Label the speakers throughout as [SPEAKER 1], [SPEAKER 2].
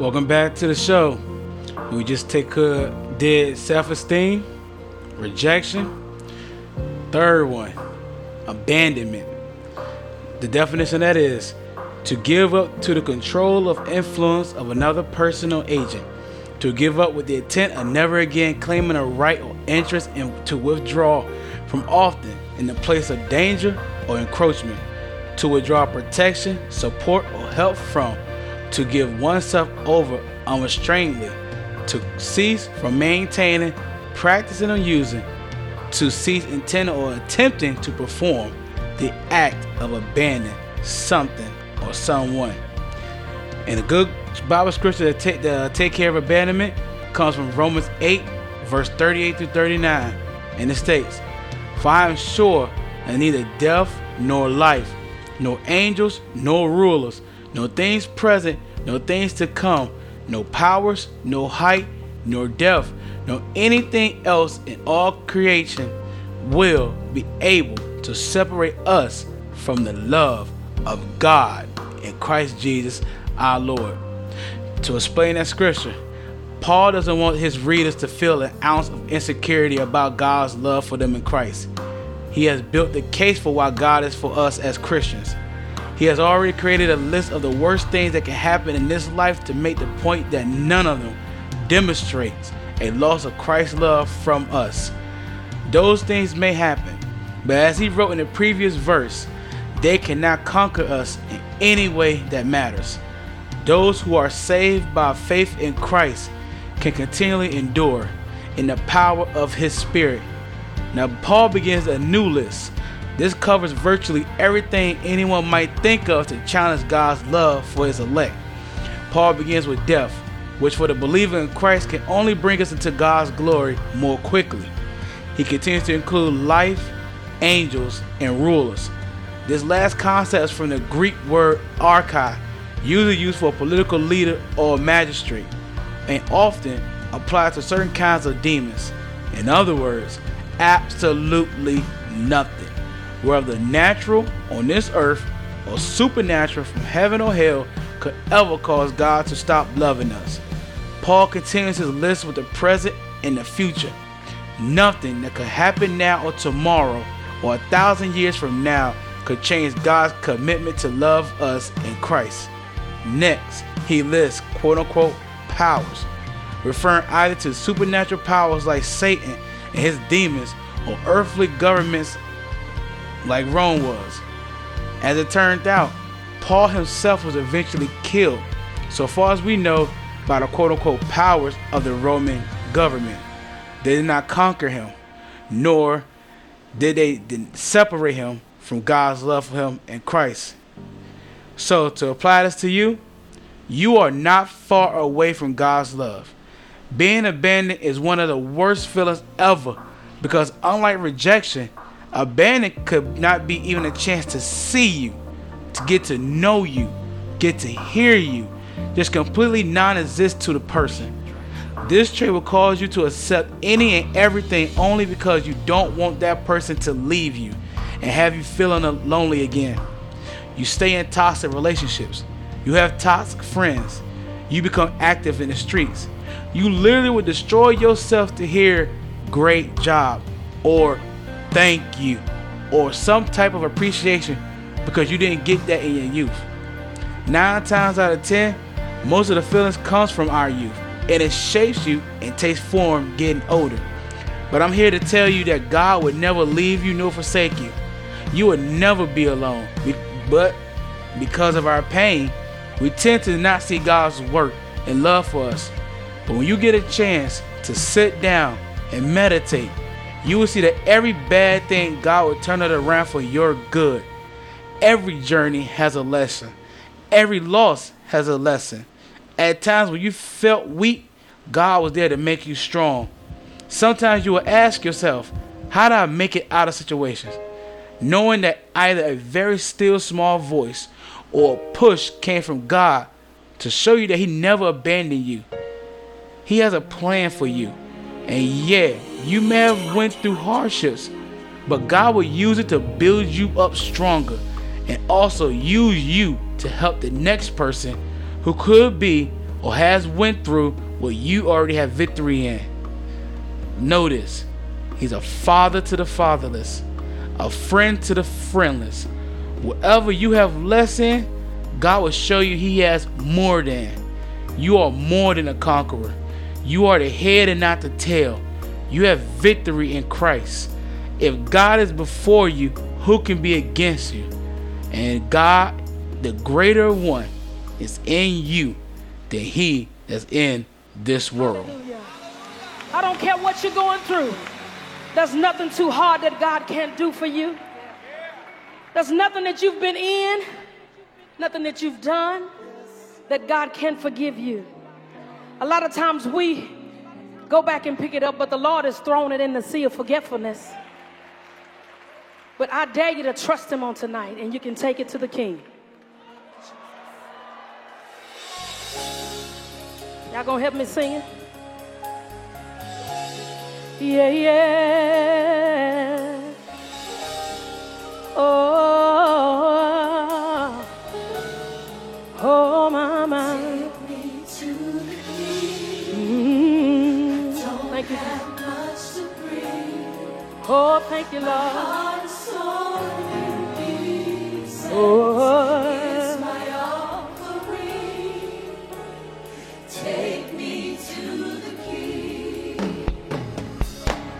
[SPEAKER 1] Welcome back to the show. We just take a did self-esteem, rejection. Third one, abandonment. The definition of that is to give up to the control of influence of another person or agent. To give up with the intent of never again claiming a right or interest and to withdraw from often in the place of danger or encroachment. To withdraw protection, support, or help from to give oneself over unrestrainedly, to cease from maintaining, practicing, or using, to cease intending or attempting to perform the act of abandoning something or someone. And a good Bible scripture to take, to uh, take care of abandonment comes from Romans 8, verse 38 through 39. And it states, For I am sure that neither death nor life, nor angels nor rulers, no things present, no things to come, no powers, no height, nor depth, nor anything else in all creation will be able to separate us from the love of God in Christ Jesus our Lord. To explain that scripture, Paul doesn't want his readers to feel an ounce of insecurity about God's love for them in Christ. He has built the case for why God is for us as Christians. He has already created a list of the worst things that can happen in this life to make the point that none of them demonstrates a loss of Christ's love from us. Those things may happen, but as he wrote in the previous verse, they cannot conquer us in any way that matters. Those who are saved by faith in Christ can continually endure in the power of his spirit. Now, Paul begins a new list this covers virtually everything anyone might think of to challenge God's love for his elect. Paul begins with death, which for the believer in Christ can only bring us into God's glory more quickly. He continues to include life, angels, and rulers. This last concept is from the Greek word archai, usually used for a political leader or magistrate, and often applied to certain kinds of demons. In other words, absolutely nothing whether the natural on this earth or supernatural from heaven or hell could ever cause God to stop loving us. Paul continues his list with the present and the future. Nothing that could happen now or tomorrow or a thousand years from now could change God's commitment to love us in Christ. Next, he lists quote unquote powers, referring either to supernatural powers like Satan and his demons or earthly governments like Rome was. As it turned out, Paul himself was eventually killed, so far as we know, by the quote unquote powers of the Roman government. They did not conquer him, nor did they separate him from God's love for him in Christ. So, to apply this to you, you are not far away from God's love. Being abandoned is one of the worst feelings ever because, unlike rejection, Abandoned could not be even a chance to see you, to get to know you, get to hear you, just completely non exist to the person. This trait will cause you to accept any and everything only because you don't want that person to leave you and have you feeling lonely again. You stay in toxic relationships. You have toxic friends. You become active in the streets. You literally would destroy yourself to hear great job or thank you or some type of appreciation because you didn't get that in your youth. Nine times out of ten, most of the feelings comes from our youth and it shapes you and takes form getting older. But I'm here to tell you that God would never leave you nor forsake you. You would never be alone. But because of our pain, we tend to not see God's work and love for us. But when you get a chance to sit down and meditate you will see that every bad thing, God will turn it around for your good. Every journey has a lesson, every loss has a lesson. At times when you felt weak, God was there to make you strong. Sometimes you will ask yourself, How do I make it out of situations? Knowing that either a very still small voice or a push came from God to show you that He never abandoned you. He has a plan for you. And yeah, you may have went through hardships, but God will use it to build you up stronger and also use you to help the next person who could be or has went through what you already have victory in. Notice, he's a father to the fatherless, a friend to the friendless. Whatever you have less in, God will show you he has more than. You are more than a conqueror. You are the head and not the tail. You have victory in Christ. If God is before you, who can be against you? And God, the greater one, is in you than he that's in this world.
[SPEAKER 2] I don't care what you're going through. There's nothing too hard that God can't do for you. There's nothing that you've been in, nothing that you've done that God can't forgive you. A lot of times we go back and pick it up, but the Lord has thrown it in the sea of forgetfulness. But I dare you to trust Him on tonight, and you can take it to the King. Y'all gonna help me sing it? Yeah, yeah. Oh, Oh, thank you, Lord. Oh. Take me to the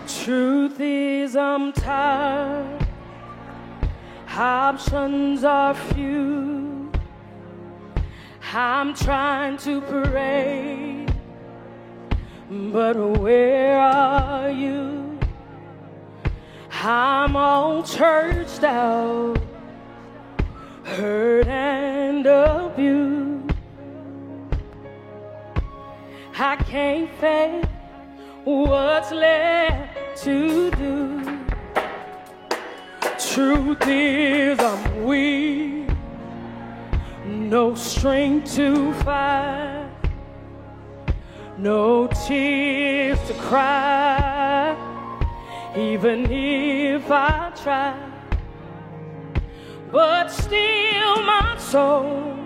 [SPEAKER 2] truth is, I'm tired. Options are few. I'm trying to pray, but where are you? I'm all churched out, hurt and abused. I can't face what's left to do. Truth is, I'm weak, no strength to fight, no tears to cry, even if I try. But still, my soul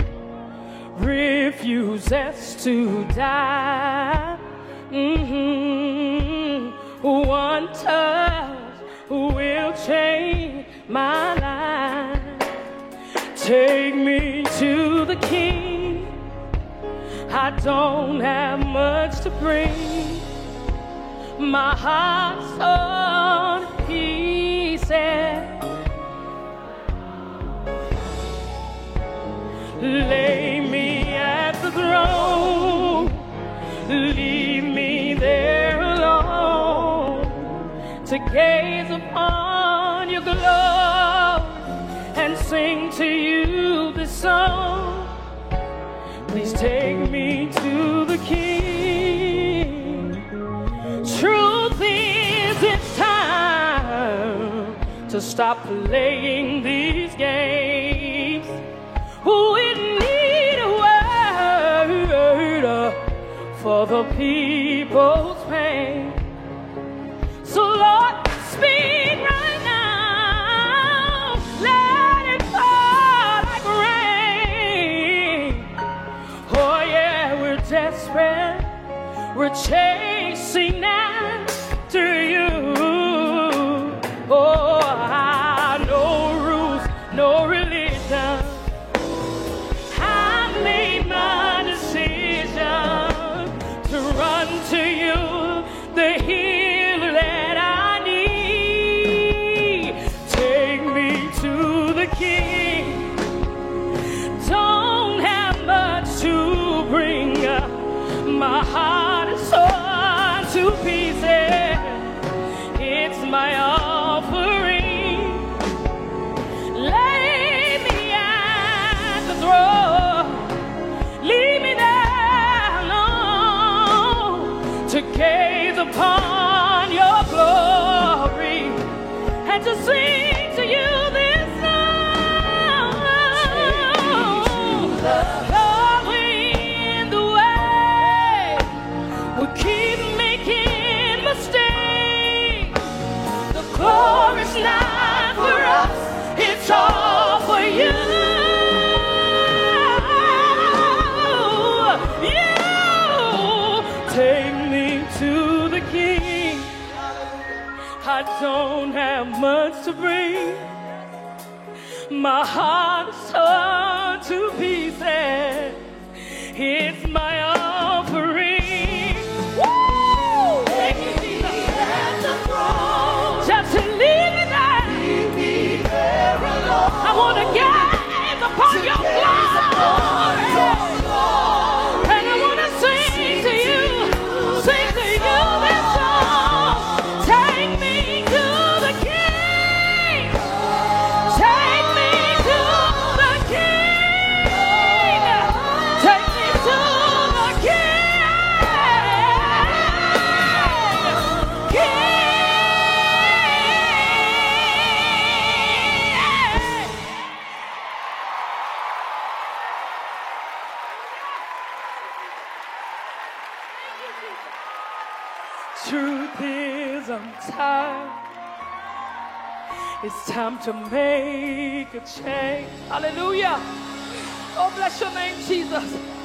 [SPEAKER 2] refuses to die. Mm-hmm. One touch will change my life. Take me to the King. I don't have much to bring. My heart's on pieces. Lay me at the throne. Leave me there alone to gaze upon your glow and sing to you this song. Please take to stop playing these games. We need a word uh, for the people's pain. So, Lord, speak right now. Let it fall like rain. Oh, yeah, we're desperate. We're chasing I don't have much to bring. My heart is torn to pieces. It's my offering. Woo! Just to leave it there. I want to upon your blood. It's time to make a change. Hallelujah. Oh, bless your name, Jesus.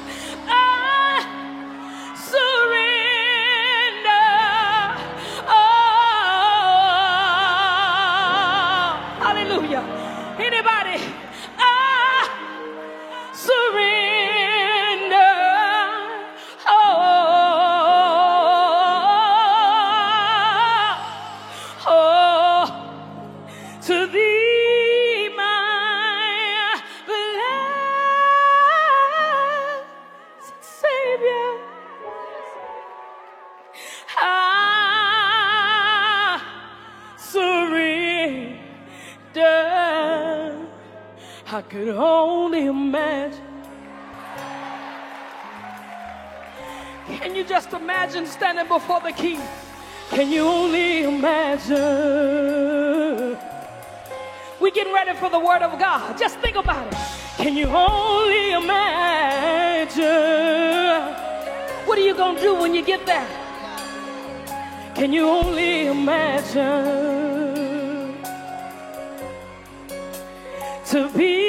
[SPEAKER 2] imagine standing before the king? Can you only imagine? We're getting ready for the word of God. Just think about it. Can you only imagine? What are you going to do when you get there? Can you only imagine? To be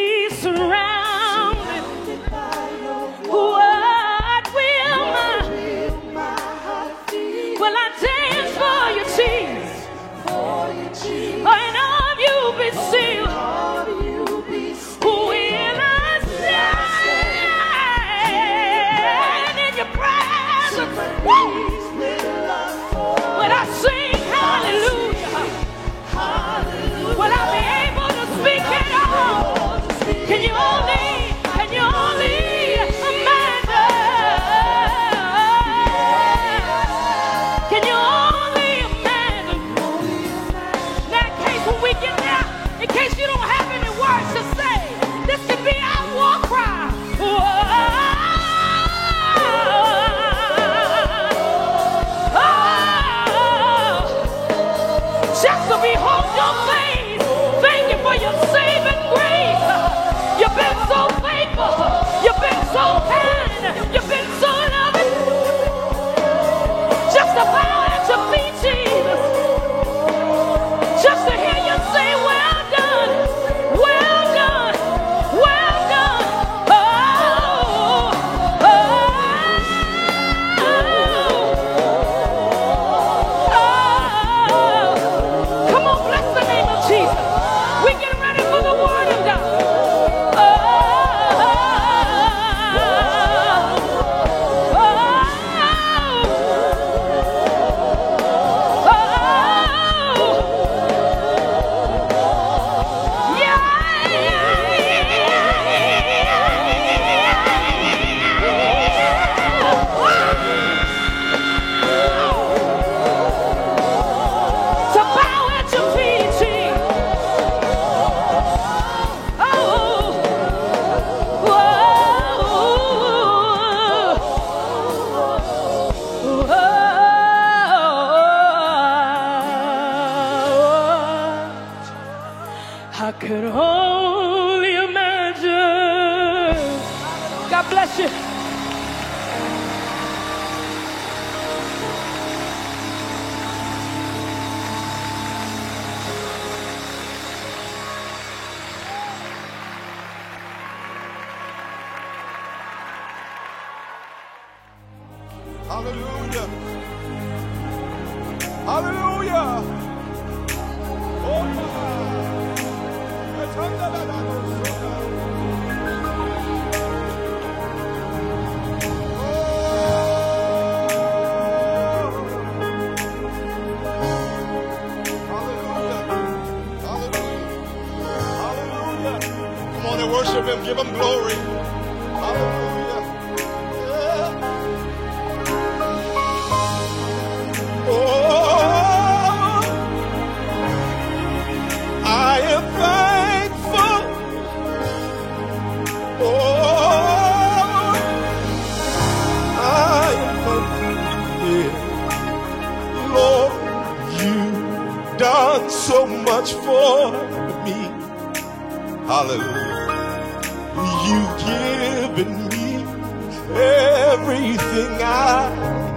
[SPEAKER 2] everything I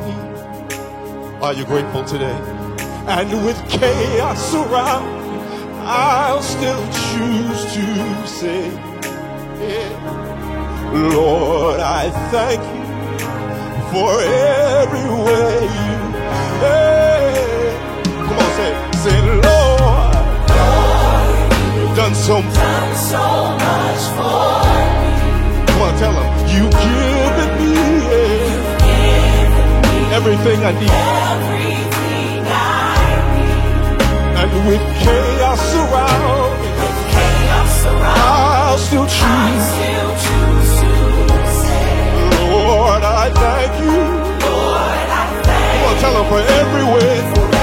[SPEAKER 2] need. Are you grateful today? And with chaos around, I'll still choose to say, yeah. Lord, I thank you for every you. Hey. Come on, say, say, Lord, Lord you've done so, done so much for me her, tell her, you've given me, everything I
[SPEAKER 3] need. And with chaos around, I'll still choose. Lord, I thank you. Lord, I thank Come on, tell her for every everywhere.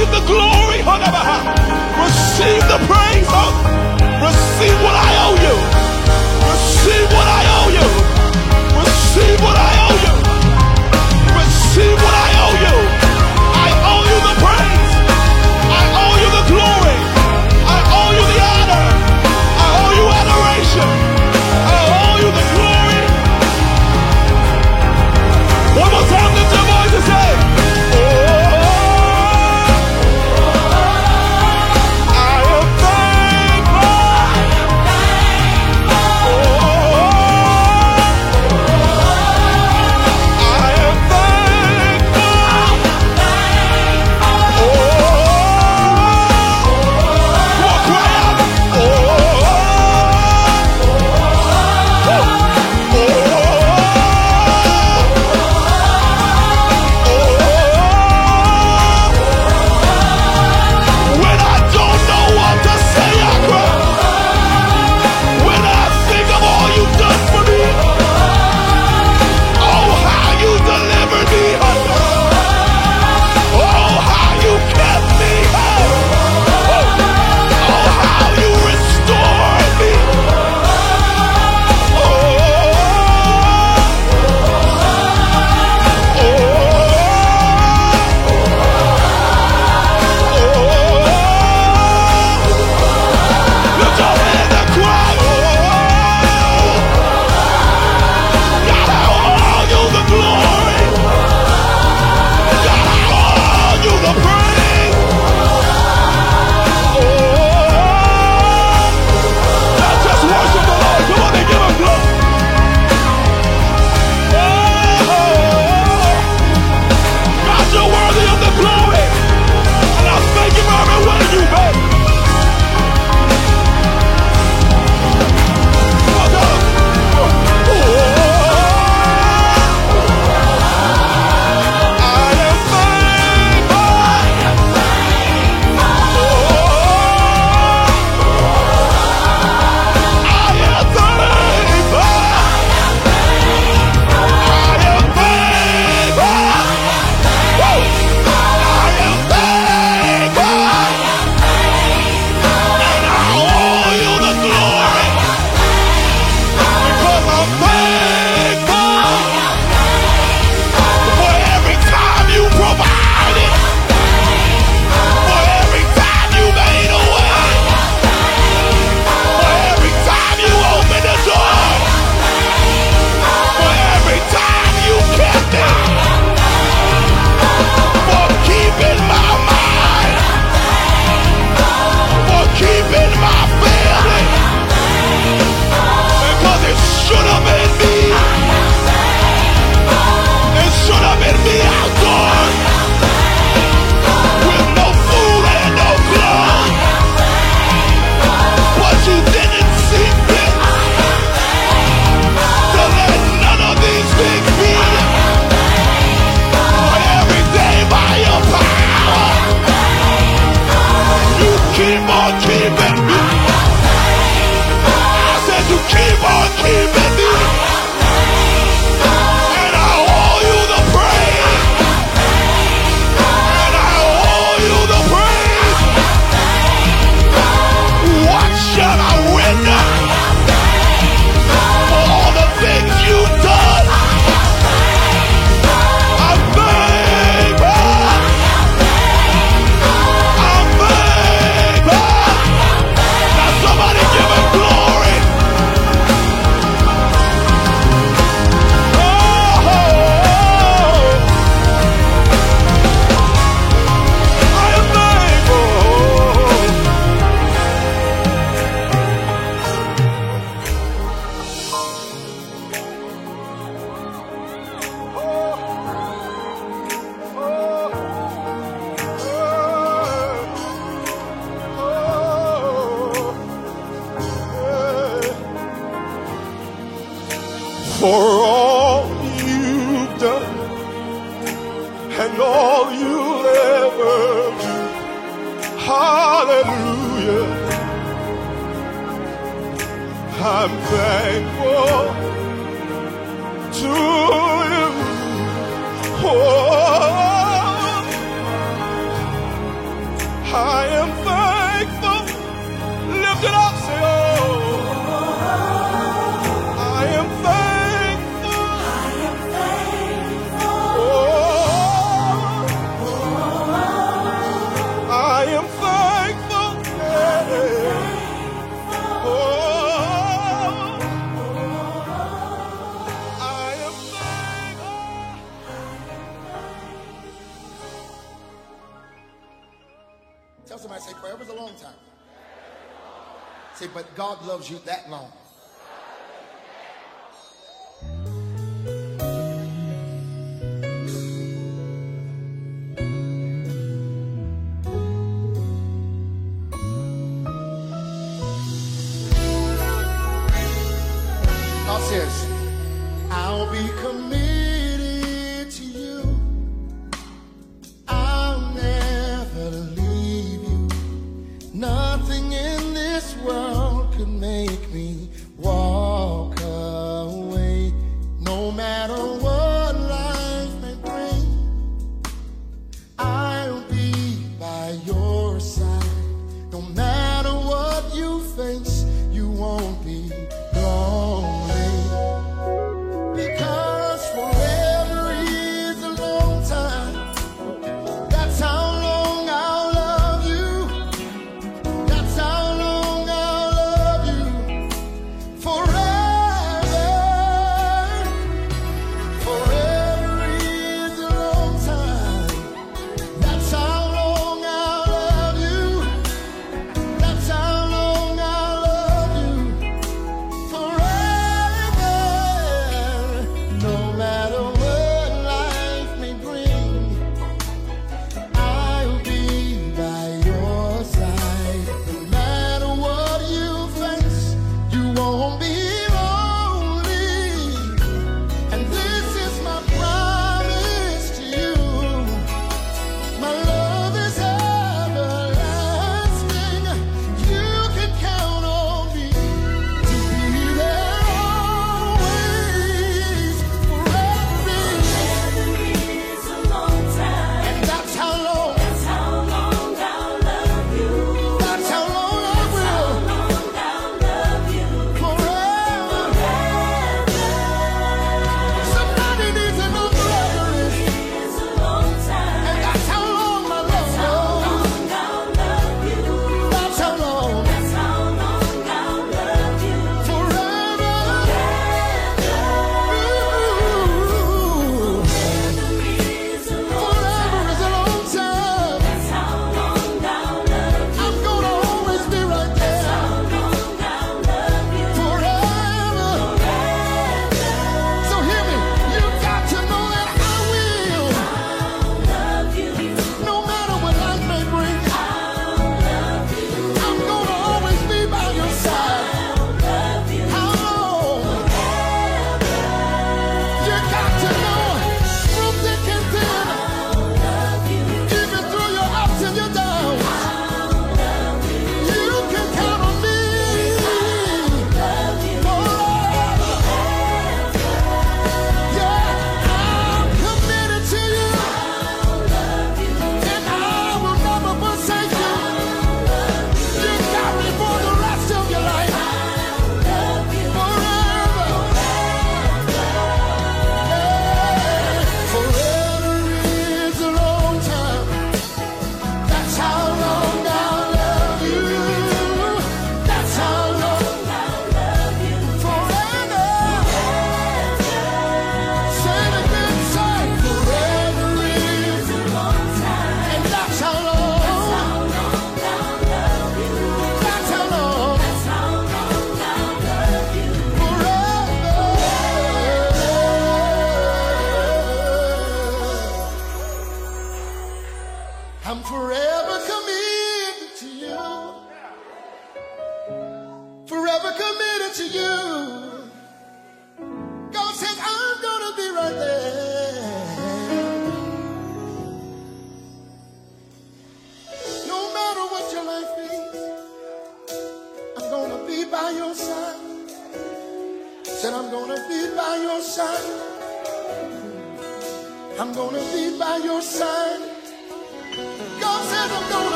[SPEAKER 3] Receive the glory. Receive the praise. Receive what I owe you.
[SPEAKER 4] But God loves you that long.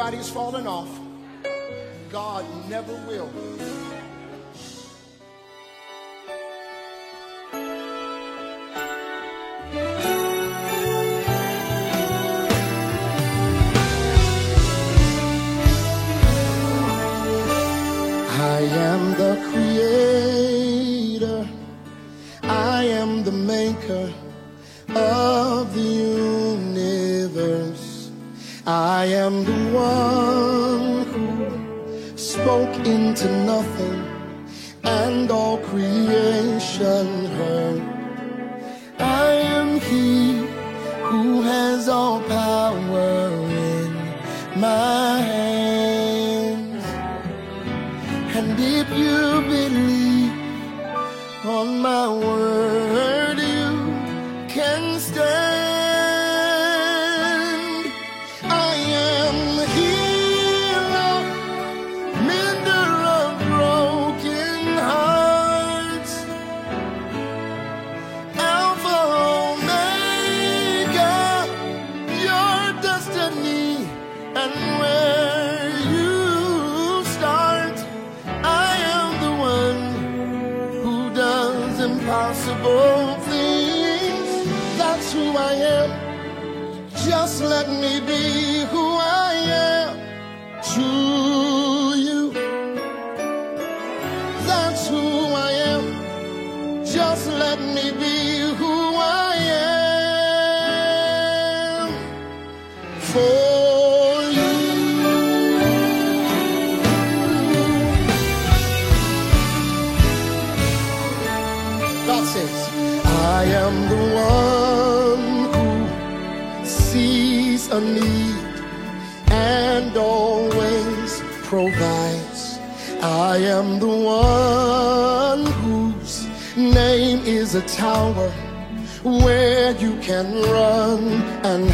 [SPEAKER 4] Everybody's falling off. God never will. I am the creator. I am the maker. am the one who spoke into nothing. Tower where you can run and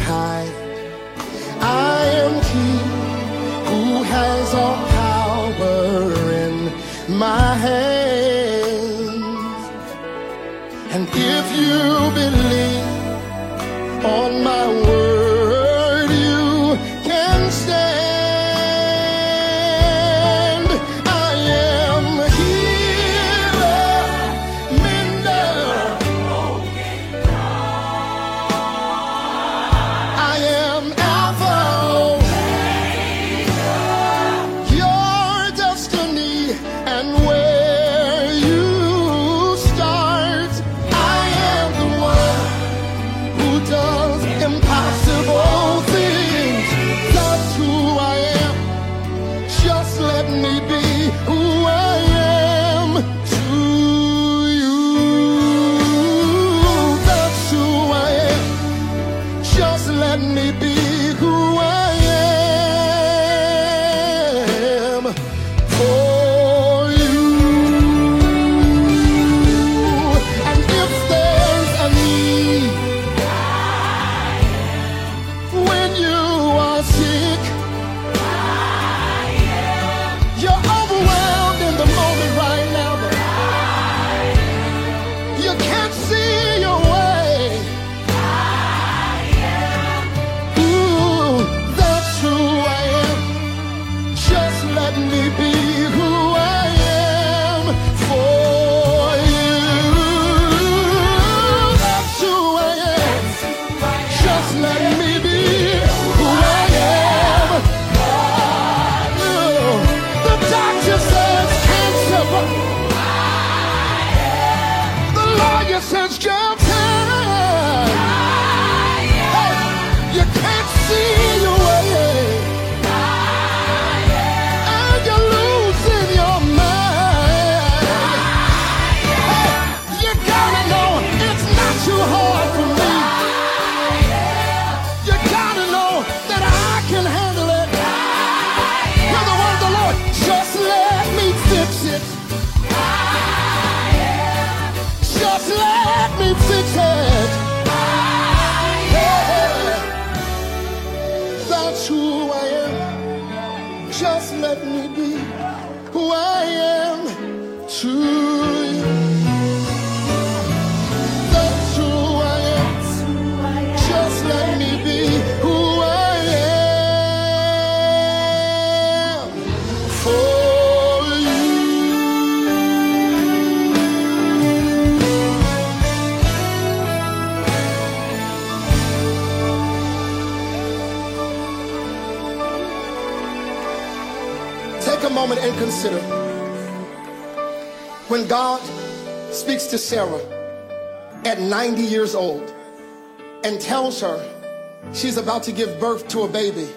[SPEAKER 4] about to give birth to a baby.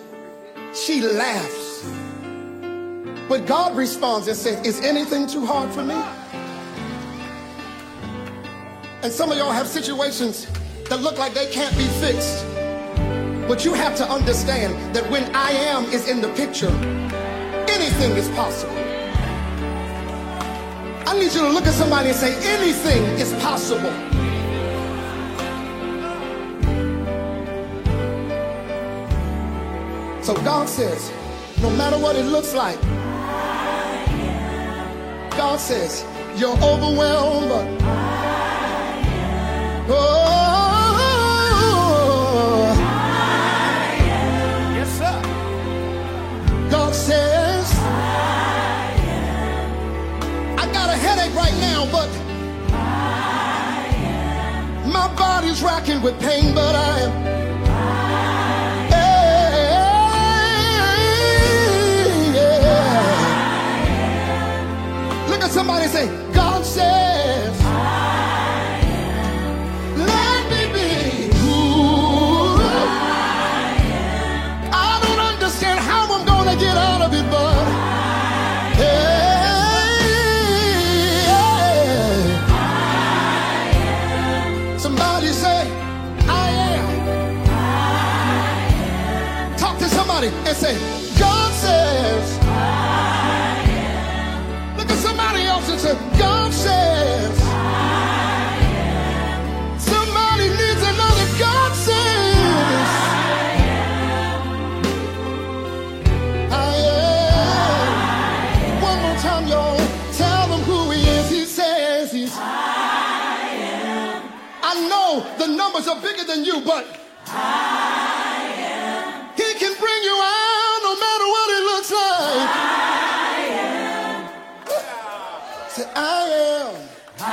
[SPEAKER 4] She laughs. But God responds and says, Is anything too hard for me? And some of y'all have situations that look like they can't be fixed. But you have to understand that when I am is in the picture, anything is possible. I need you to look at somebody and say, anything is possible. So God says, no matter what it looks like, God says, you're overwhelmed, but oh,
[SPEAKER 3] Yes, sir.
[SPEAKER 4] God says, I got a headache right now, but my body's racking with pain, but I am. at somebody say, God says, I am. let me be who I, I don't understand how I'm going to get out of it, but hey, hey. somebody say, I am.
[SPEAKER 5] I am. Talk to somebody and say, the numbers are bigger than you, but Say, I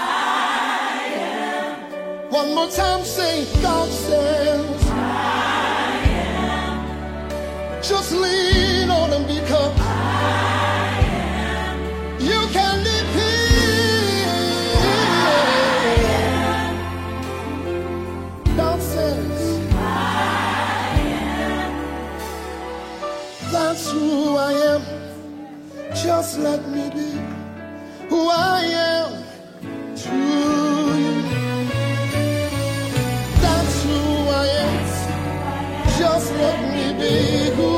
[SPEAKER 5] am. One more time, say, God says. I am. Just lean on him because you can depend. God says, That's who I am. Just let me be who I am to you. That's who I am. Just let me be who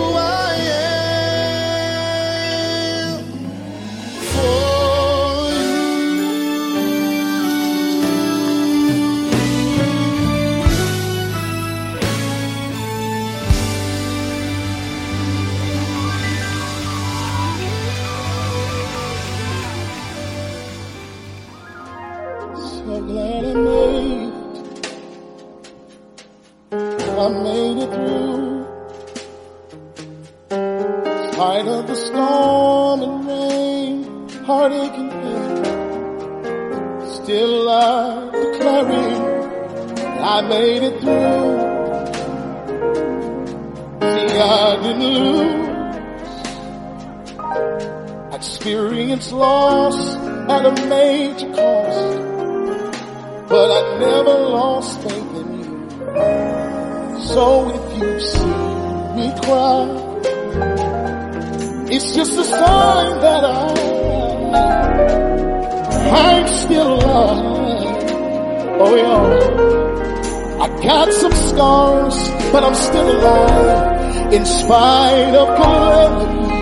[SPEAKER 5] but I'm still alive. In spite of calamity,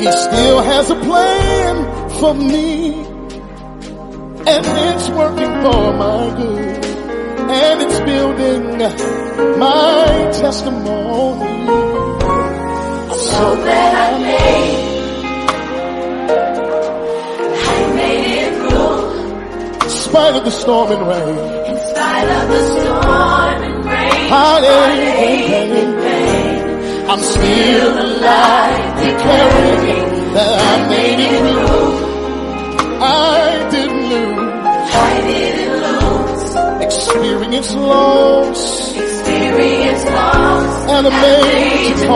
[SPEAKER 5] He still has a plan for me. And it's working for my good. And it's building my testimony. I'm so glad I made in spite of the storm and rain.
[SPEAKER 6] in spite of the storm.
[SPEAKER 5] Heartache and pain. I'm still alive, declaring that I made it through. I didn't lose.
[SPEAKER 6] I didn't lose.
[SPEAKER 5] Experience loss
[SPEAKER 6] Experience loss.
[SPEAKER 5] and a major.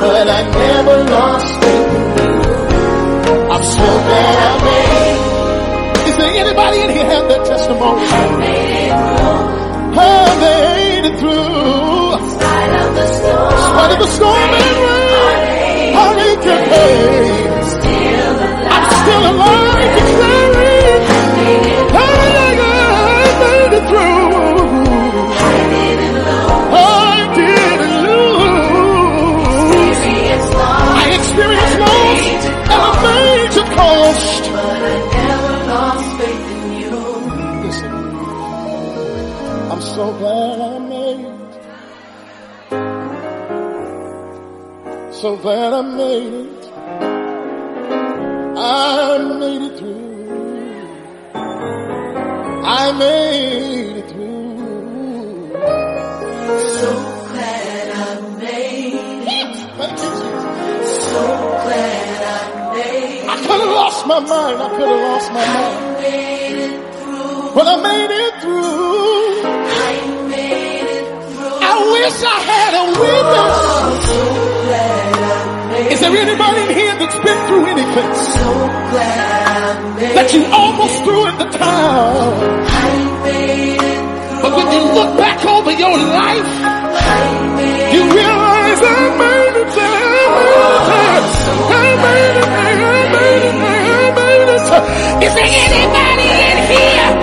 [SPEAKER 5] But I never lost faith in you. I'm so glad I made. Is there anybody in here have that testimony?
[SPEAKER 6] Storm
[SPEAKER 5] and rain.
[SPEAKER 6] Still.
[SPEAKER 5] I'm still alive, So glad I made it. I made it through. I made it through.
[SPEAKER 6] So glad I made it.
[SPEAKER 5] Thank you, Jesus.
[SPEAKER 6] So glad I made it.
[SPEAKER 5] I could have lost my mind. I could have lost my mind.
[SPEAKER 6] I made it through.
[SPEAKER 5] But I made it through.
[SPEAKER 6] I made it through.
[SPEAKER 5] I wish I had a witness. There anybody in here that's been through anything
[SPEAKER 6] So glad
[SPEAKER 5] that you almost threw in the towel?
[SPEAKER 6] I made it through.
[SPEAKER 5] But when you look back over your life, you realize I made it, I made it, I made it, I made it, I made it. Is there anybody in here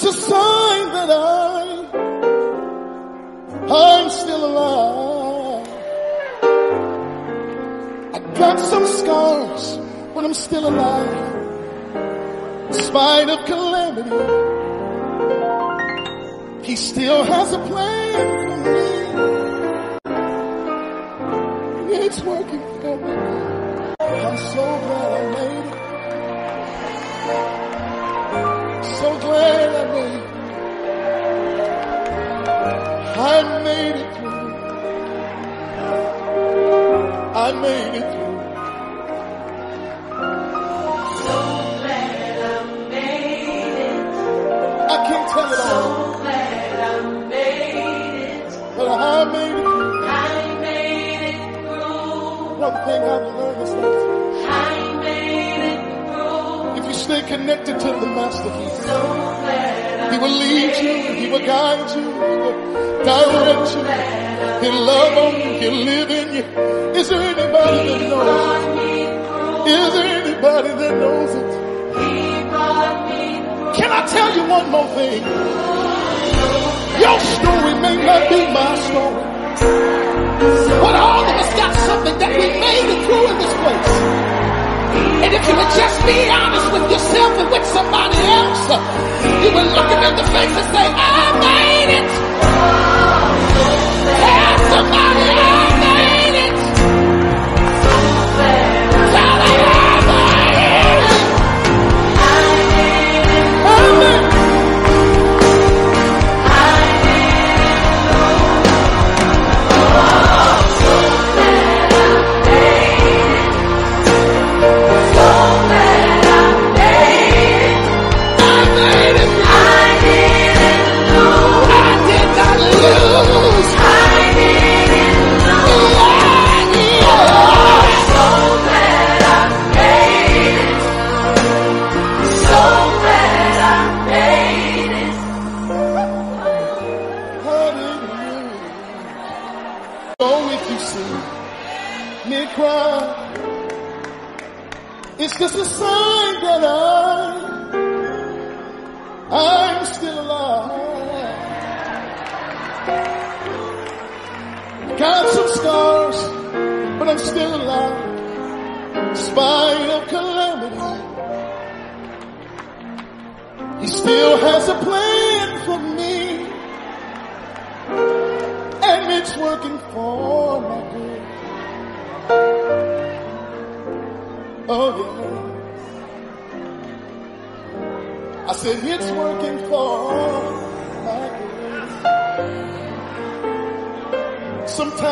[SPEAKER 5] it's a sign that I, I'm still alive. I got some scars, but I'm still alive. In spite of calamity, He still has a plan for me. It's working for me. I'm so glad I made it. So glad I made it. I made it through. So glad I made it through. I can't tell it all, So glad I made it. but I made it through. I made it through. One thing I've learned stay connected to the Master, He, will lead you, He will guide you, He will direct you, He'll love on you, He'll live in you. Is there anybody that knows? Is there anybody that knows it? Can I tell you one more thing? Your story may not be my story, but all of us got something that we made it through in this place. And if you would just be honest with yourself and with somebody else, you would look them in the face and say, I made it. Tell somebody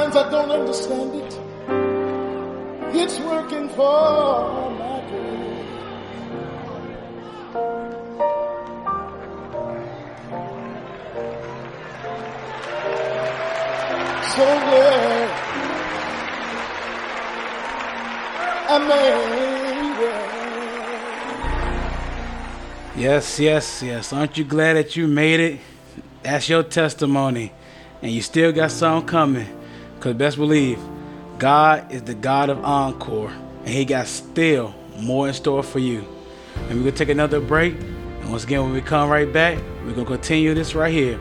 [SPEAKER 5] Sometimes I don't understand it. It's working for my good. So glad I made it.
[SPEAKER 1] Yes, yes, yes. Aren't you glad that you made it? That's your testimony. And you still got some coming. Because best believe, God is the God of encore. And He got still more in store for you. And we're going to take another break. And once again, when we come right back, we're going to continue this right here.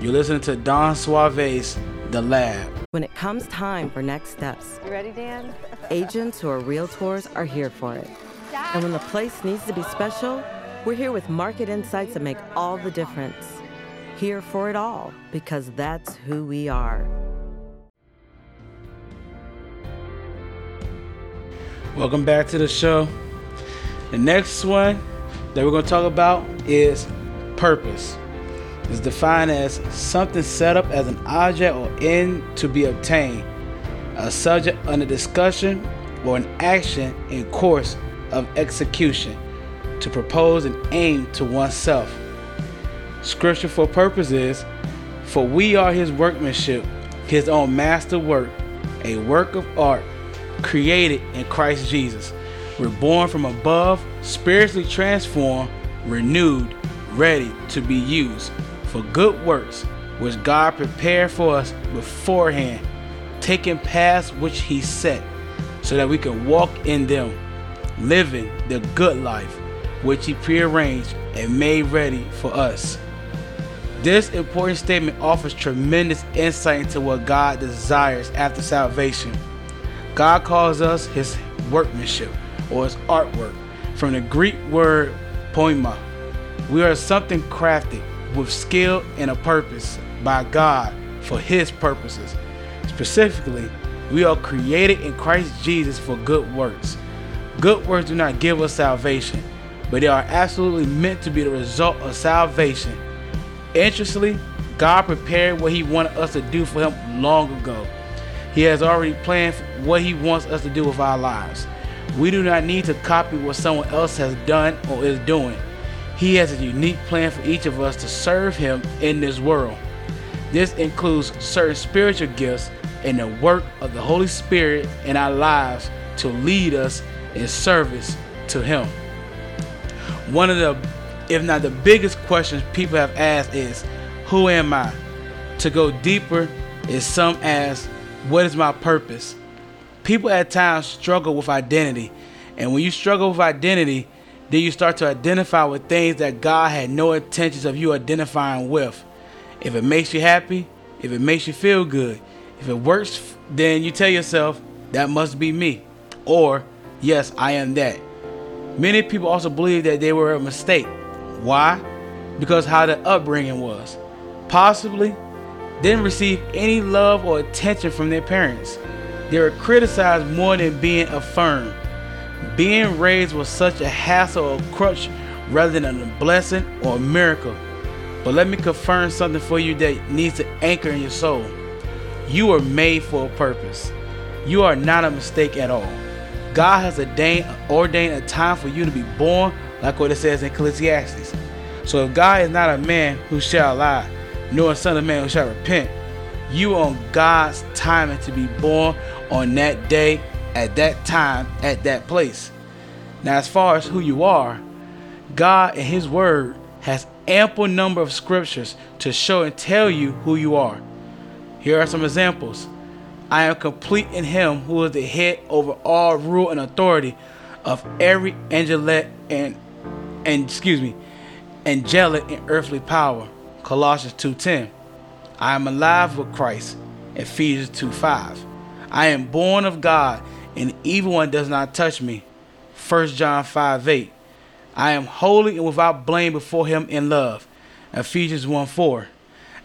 [SPEAKER 1] You're listening to Don Suave's The Lab.
[SPEAKER 7] When it comes time for next steps,
[SPEAKER 8] You ready, Dan?
[SPEAKER 7] agents who are realtors are here for it. And when the place needs to be special, we're here with market insights that make all the difference. Here for it all, because that's who we are.
[SPEAKER 1] Welcome back to the show. The next one that we're going to talk about is purpose. It's defined as something set up as an object or end to be obtained, a subject under discussion, or an action in course of execution, to propose an aim to oneself. Scripture for purpose is, For we are his workmanship, his own master work, a work of art created in Christ Jesus. We're born from above, spiritually transformed, renewed, ready to be used for good works, which God prepared for us beforehand, taking paths which He set, so that we can walk in them. living the good life which He prearranged and made ready for us. This important statement offers tremendous insight into what God desires after salvation. God calls us His workmanship or His artwork from the Greek word poema. We are something crafted with skill and a purpose by God for His purposes. Specifically, we are created in Christ Jesus for good works. Good works do not give us salvation, but they are absolutely meant to be the result of salvation. Interestingly, God prepared what He wanted us to do for Him long ago. He has already planned what He wants us to do with our lives. We do not need to copy what someone else has done or is doing. He has a unique plan for each of us to serve Him in this world. This includes certain spiritual gifts and the work of the Holy Spirit in our lives to lead us in service to Him. One of the, if not the biggest questions people have asked is, Who am I? To go deeper is some ask, What is my purpose? People at times struggle with identity, and when you struggle with identity, then you start to identify with things that God had no intentions of you identifying with. If it makes you happy, if it makes you feel good, if it works, then you tell yourself, that must be me. Or, yes, I am that. Many people also believe that they were a mistake. Why? Because how the upbringing was. Possibly didn't receive any love or attention from their parents. They were criticized more than being affirmed. Being raised was such a hassle or crutch rather than a blessing or a miracle. But let me confirm something for you that needs to anchor in your soul. You are made for a purpose. You are not a mistake at all. God has ordained, ordained a time for you to be born, like what it says in Ecclesiastes. So if God is not a man who shall lie, nor a son of man who shall repent, you on God's timing to be born on that day, at that time, at that place. Now, as far as who you are, God in His Word has ample number of scriptures to show and tell you who you are. Here are some examples. I am complete in Him who is the head over all rule and authority of every angelic and and excuse me, angelic and earthly power. Colossians 2:10. I am alive with Christ. Ephesians 2:5. I am born of God, and evil one does not touch me. 1 John 5:8. I am holy and without blame before him in love. Ephesians 1:4.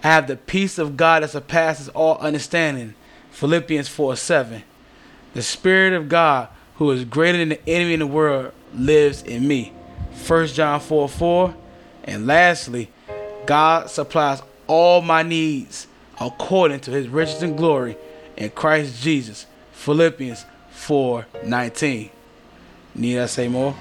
[SPEAKER 1] I have the peace of God that surpasses all understanding. Philippians 4:7. The Spirit of God, who is greater than the enemy in the world, lives in me. 1 John 4 4. And lastly, God supplies all my needs according to his riches and glory in Christ Jesus. Philippians 4 19. Need I say more?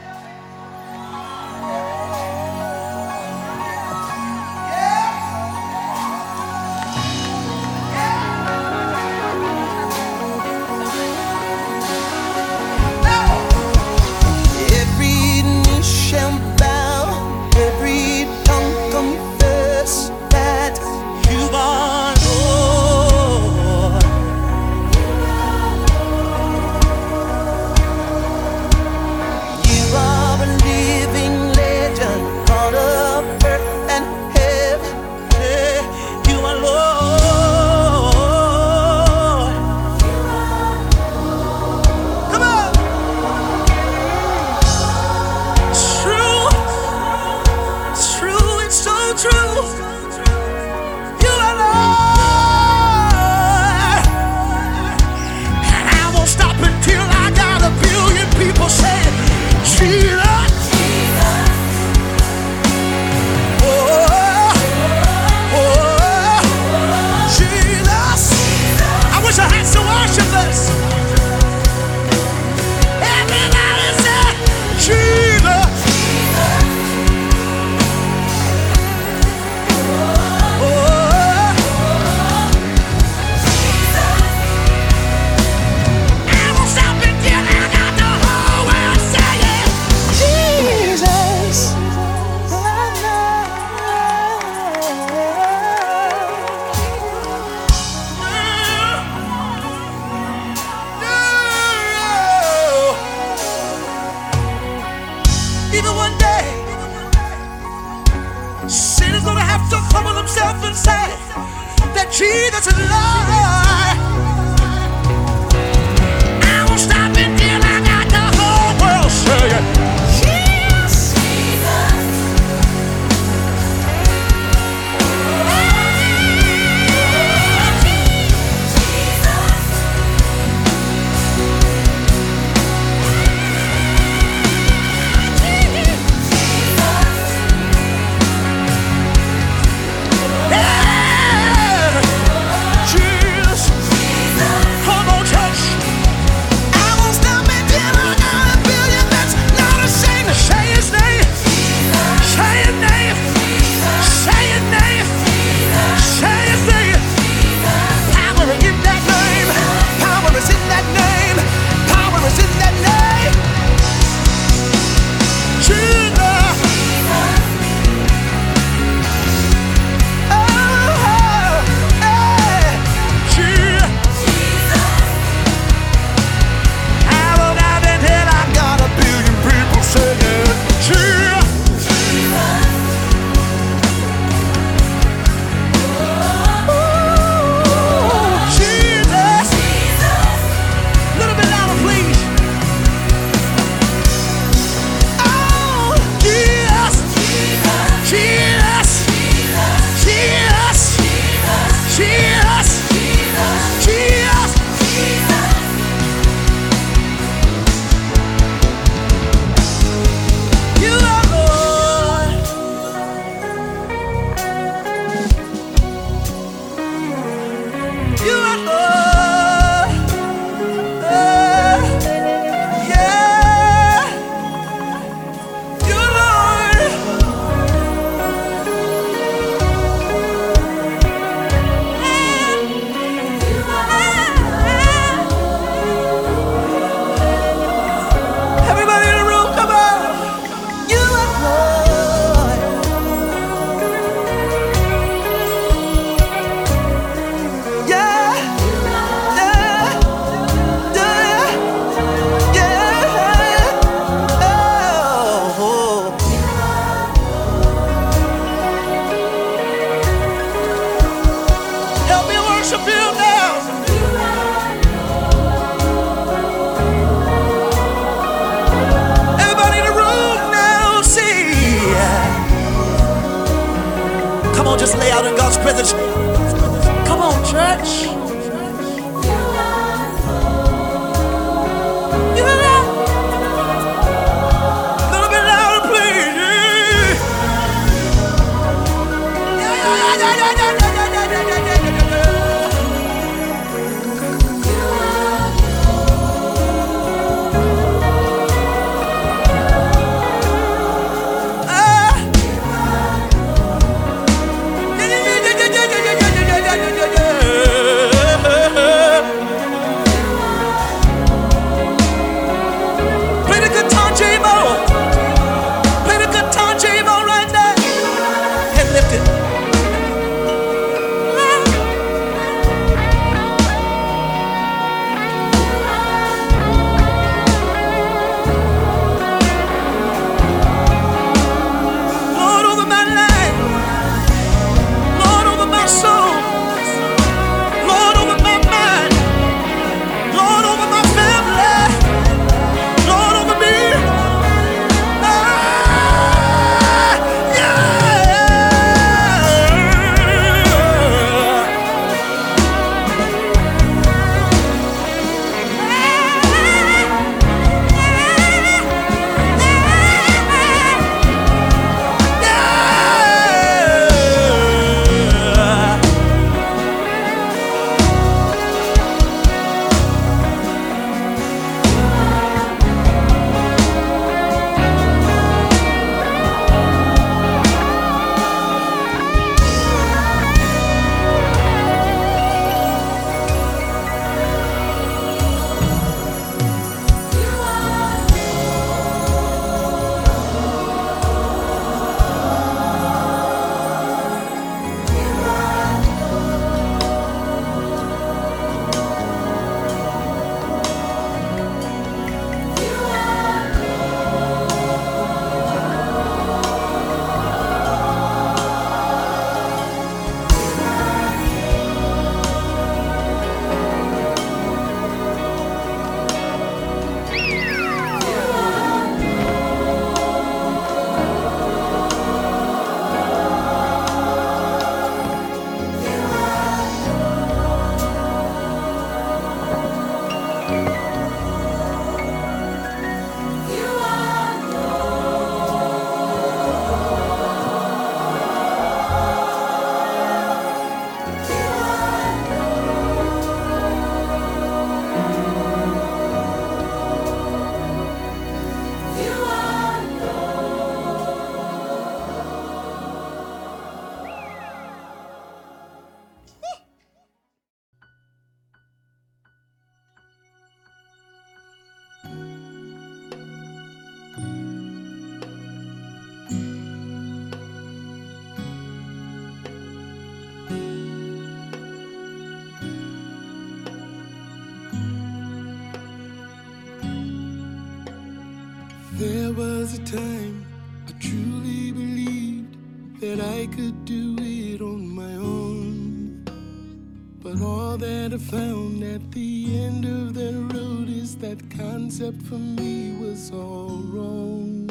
[SPEAKER 9] end of that road is that concept for me was all wrong.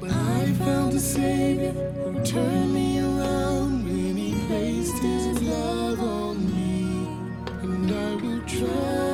[SPEAKER 9] But I found a savior who turned me around when he placed his love on me, and I will
[SPEAKER 5] try.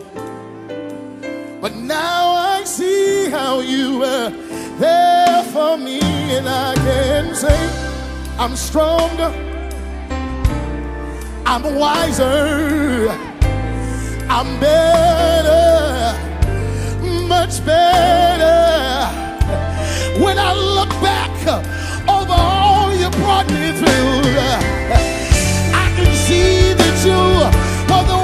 [SPEAKER 5] How you were there for me, and I can say, I'm stronger, I'm wiser, I'm better, much better. When I look back over all you brought me through, I can see that you were the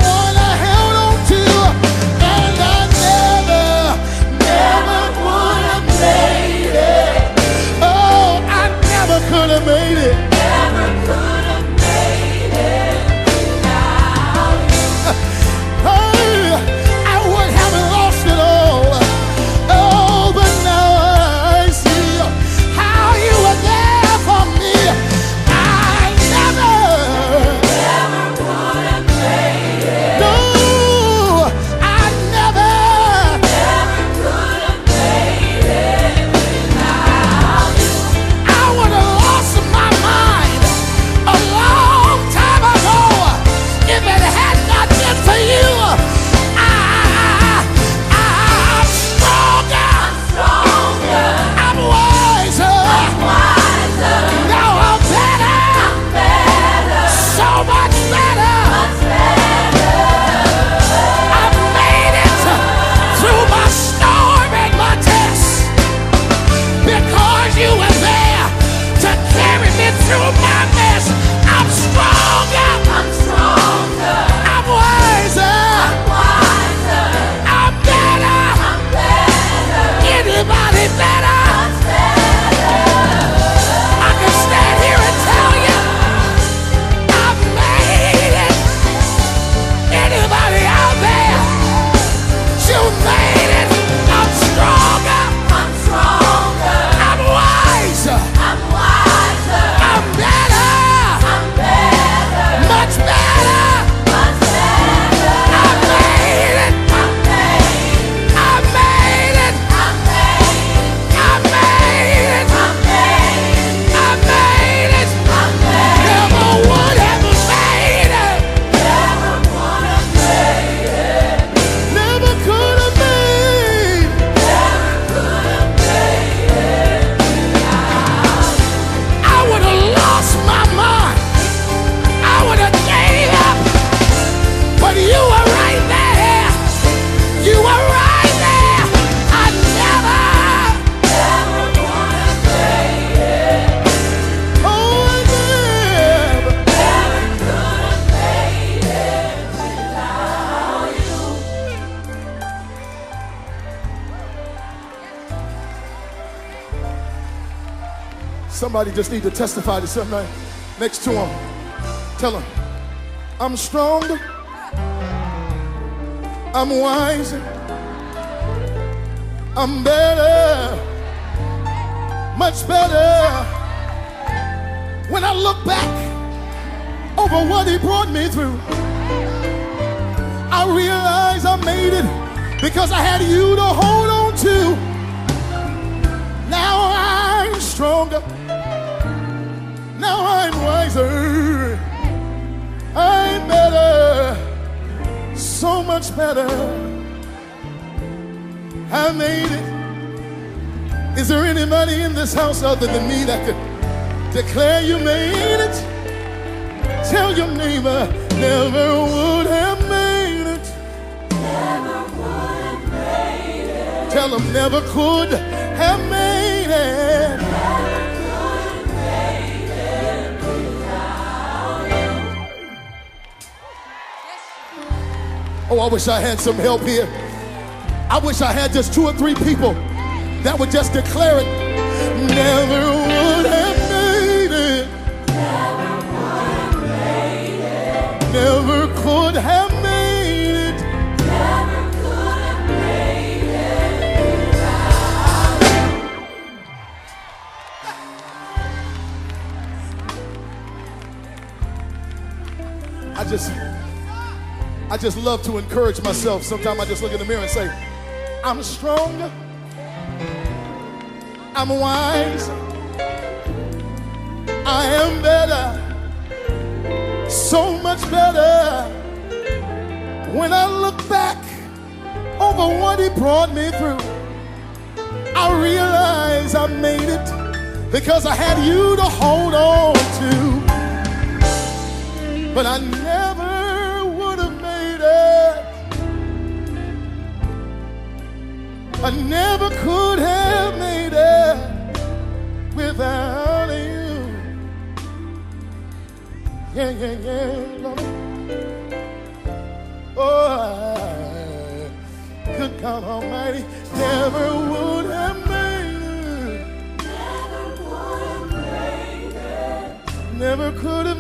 [SPEAKER 5] Somebody just need to testify to somebody next to him. Tell him, I'm strong, I'm wiser. I'm better. Much better. When I look back over what he brought me through, I realize I made it because I had you to hold on to. Much better. I made it. Is there anybody in this house other than me that could declare you made it? Tell your neighbor, never would have made it. Never would have made it. Tell them never could have made it. Oh, I wish I had some help here. I wish I had just two or three people that would just declare it. Never would have made it. Never would have made it. Never could have made it. Never could have made it. I just, I just love to encourage myself. Sometimes I just look in the mirror and say, I'm strong. I'm wise. I am better. So much better. When I look back over what he brought me through, I realize I made it because I had you to hold on to. But I it. I never could have made it without you. Yeah, yeah, yeah. Lord. Oh, good God Almighty, never would have made it. Never could have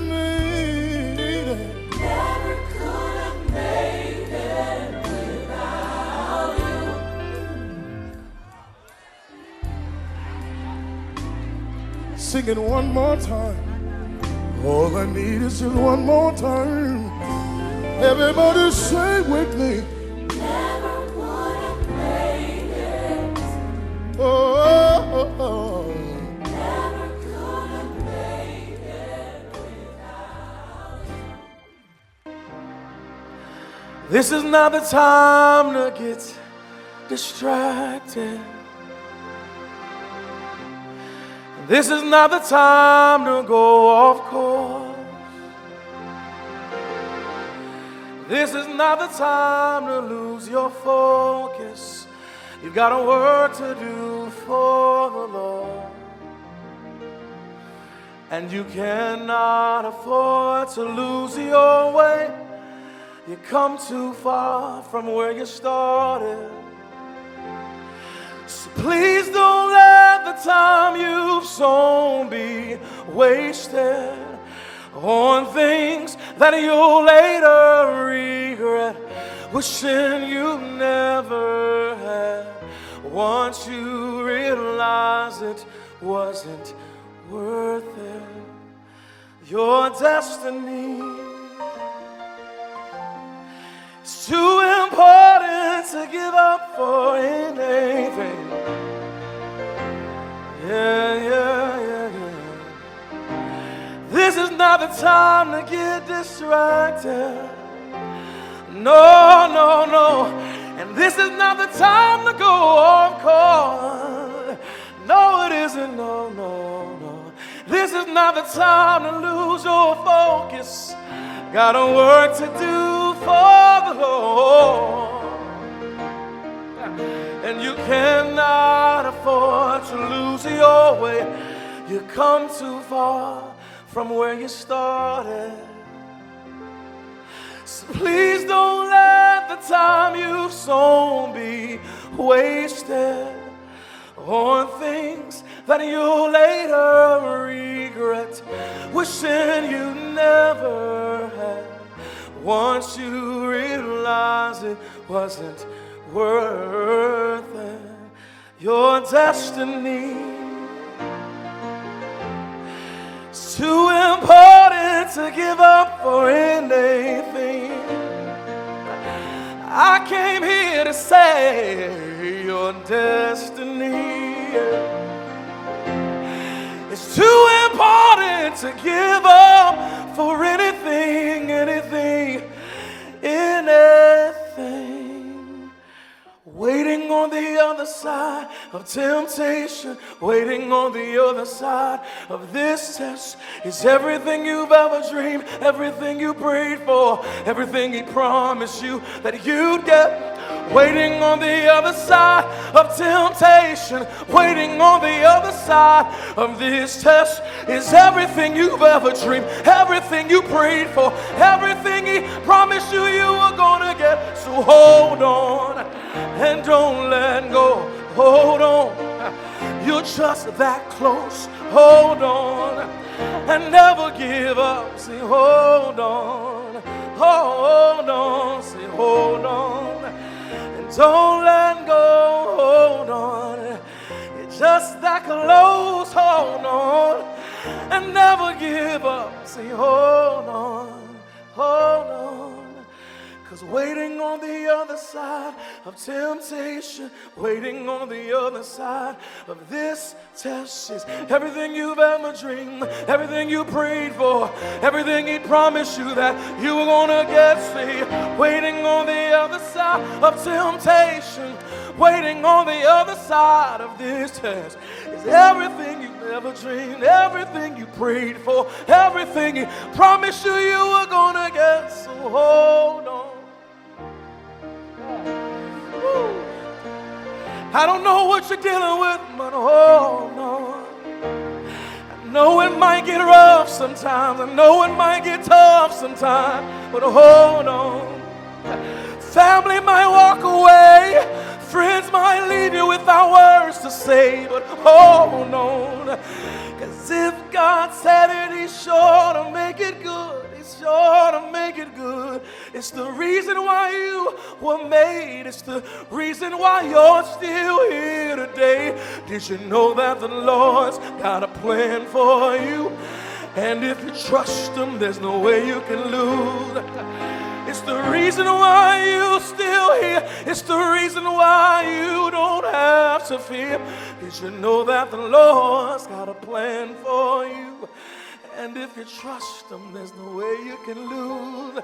[SPEAKER 5] Sing it one more time. All I need is just one more time. Everybody say with me. Oh, oh, oh.
[SPEAKER 2] This is not the time to get distracted. This is not the time to go off course. This is not the time to lose your focus. You've got a work to do for the Lord. And you cannot afford to lose your way. You come too far from where you started. So please don't the time you've sown be wasted on things that you'll later regret, wishing you never had. Once you realize it wasn't worth it, your destiny. It's too important to give up for anything. Yeah, yeah, yeah. This is not the time to get distracted. No, no, no. And this is not the time to go off course. No, it isn't. No, no, no. This is not the time to lose your focus. Got a work to do for the Lord. You cannot afford to lose your way. You come too far from where you started. So please don't let the time you've sown be wasted on things that you'll later regret, wishing you never had. Once you realize it wasn't worth your destiny. It's too important to give up for anything. I came here to say your destiny. It's too important to give up for anything, anything, anything. Side of temptation, waiting on the other side of this test. Is everything you've ever dreamed, everything you prayed for, everything He promised you that you'd get. Waiting on the other side of temptation, waiting on the other side of this test. Is everything you've ever dreamed, everything you prayed for, everything He promised you you were gonna get. So hold on and don't let go. Hold on, you're just that close. Hold on and never give up. Say, hold on, hold on, say, hold on, and don't let go. Hold on, you're just that close. Hold on and never give up. Say, hold on, hold on. Cause waiting on the other side of temptation, waiting on the other side of this test is everything you've ever dreamed, everything you prayed for, everything He promised you that you were gonna get. See, waiting on the other side of temptation, waiting on the other side of this test is everything you've ever dreamed, everything you prayed for, everything He promised you you were gonna get. So hold on. I don't know what you're dealing with, but oh, hold on. I know it might get rough sometimes. I know it might get tough sometimes, but oh, hold on. Family might walk away. Friends might leave you without words to say, but oh, hold on. Cause if God said it, He's sure to make it good. He's sure to make it good. It's the reason why you were made. It's the reason why you're still here today. Did you know that the Lord's got a plan for you? And if you trust Him, there's no way you can lose. It's the reason why you're still here. It's the reason why you don't have to fear. Did you know that the Lord's got a plan for you? And if you trust Him, there's no way you can lose.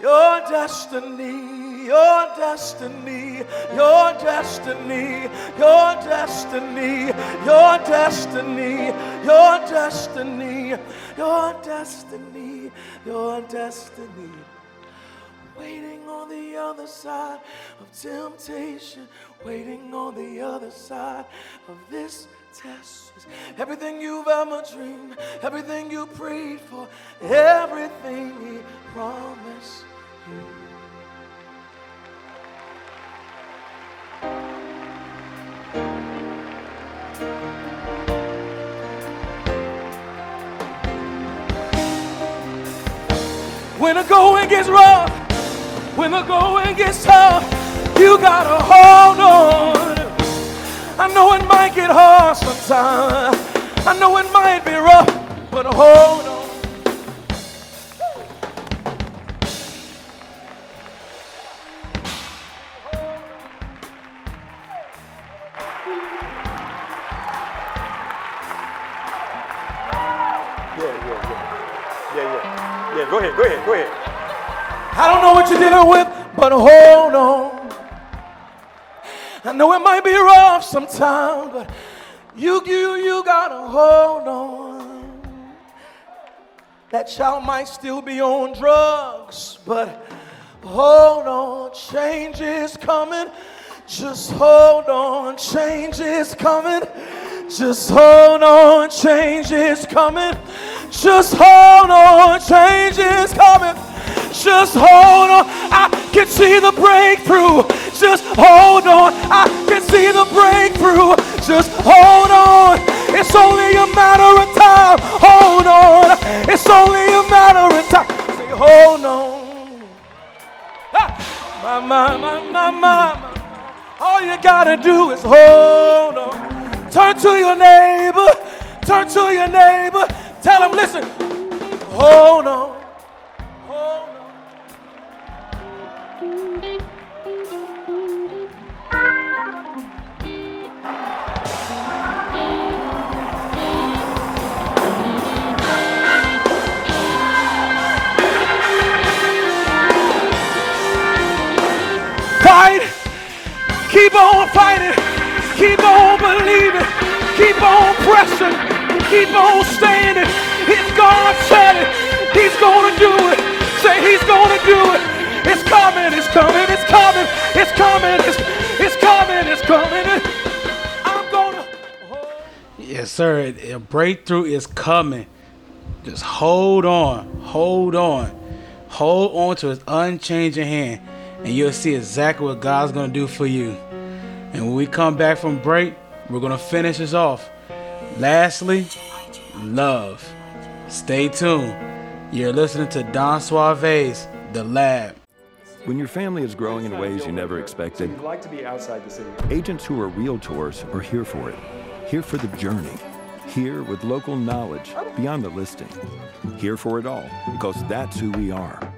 [SPEAKER 2] Your destiny, your destiny, your destiny, your destiny, your destiny, your destiny, your destiny, your destiny waiting on the other side of temptation, waiting on the other side of this test. Everything you've ever dreamed, everything you prayed for, everything He promised you. When the going gets rough, when the going gets tough, you gotta hold on. I know it might get hard sometimes. I know it might be rough, but hold know it might be rough sometimes, but you, you, you gotta hold on. That child might still be on drugs, but hold on. Change is coming. Just hold on. Change is coming. Just hold on. Change is coming. Just hold on. Change is coming. Just hold on. I can see the breakthrough. Just hold on. I can see the breakthrough. Just hold on. It's only a matter of time. Hold on. It's only a matter of time. Say, hold on. Ah, My, my, my, my, my. All you gotta do is hold on. Turn to your neighbor. Turn to your neighbor. Tell him, listen. Hold on. Keep on fighting. Keep on believing. Keep on pressing. Keep on standing. If God said it, He's gonna do it. Say He's gonna do it. It's coming, it's coming, it's coming, it's coming, it's, it's coming, it's coming. I'm gonna. Oh.
[SPEAKER 1] Yes, sir. A breakthrough is coming. Just hold on. Hold on. Hold on to his unchanging hand. And you'll see exactly what God's to do for you. And when we come back from break, we're going to finish this off. Lastly, love. Stay tuned. You're listening to Don Suave's The Lab.
[SPEAKER 10] When your family is growing in ways you never expected,
[SPEAKER 11] You'd like to be outside the city.
[SPEAKER 10] agents who are realtors are here for it. Here for the journey. Here with local knowledge beyond the listing. Here for it all because that's who we are.